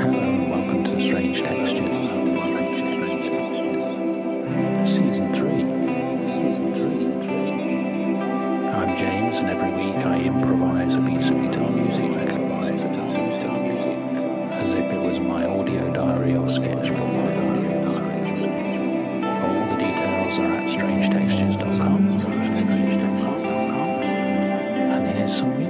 Hello and welcome to Strange Textures. Season 3. Season 3. I'm James and every week I improvise a piece of guitar music. As if it was my audio diary or sketchbook. All the details are at strangetextures.com. And here's some music.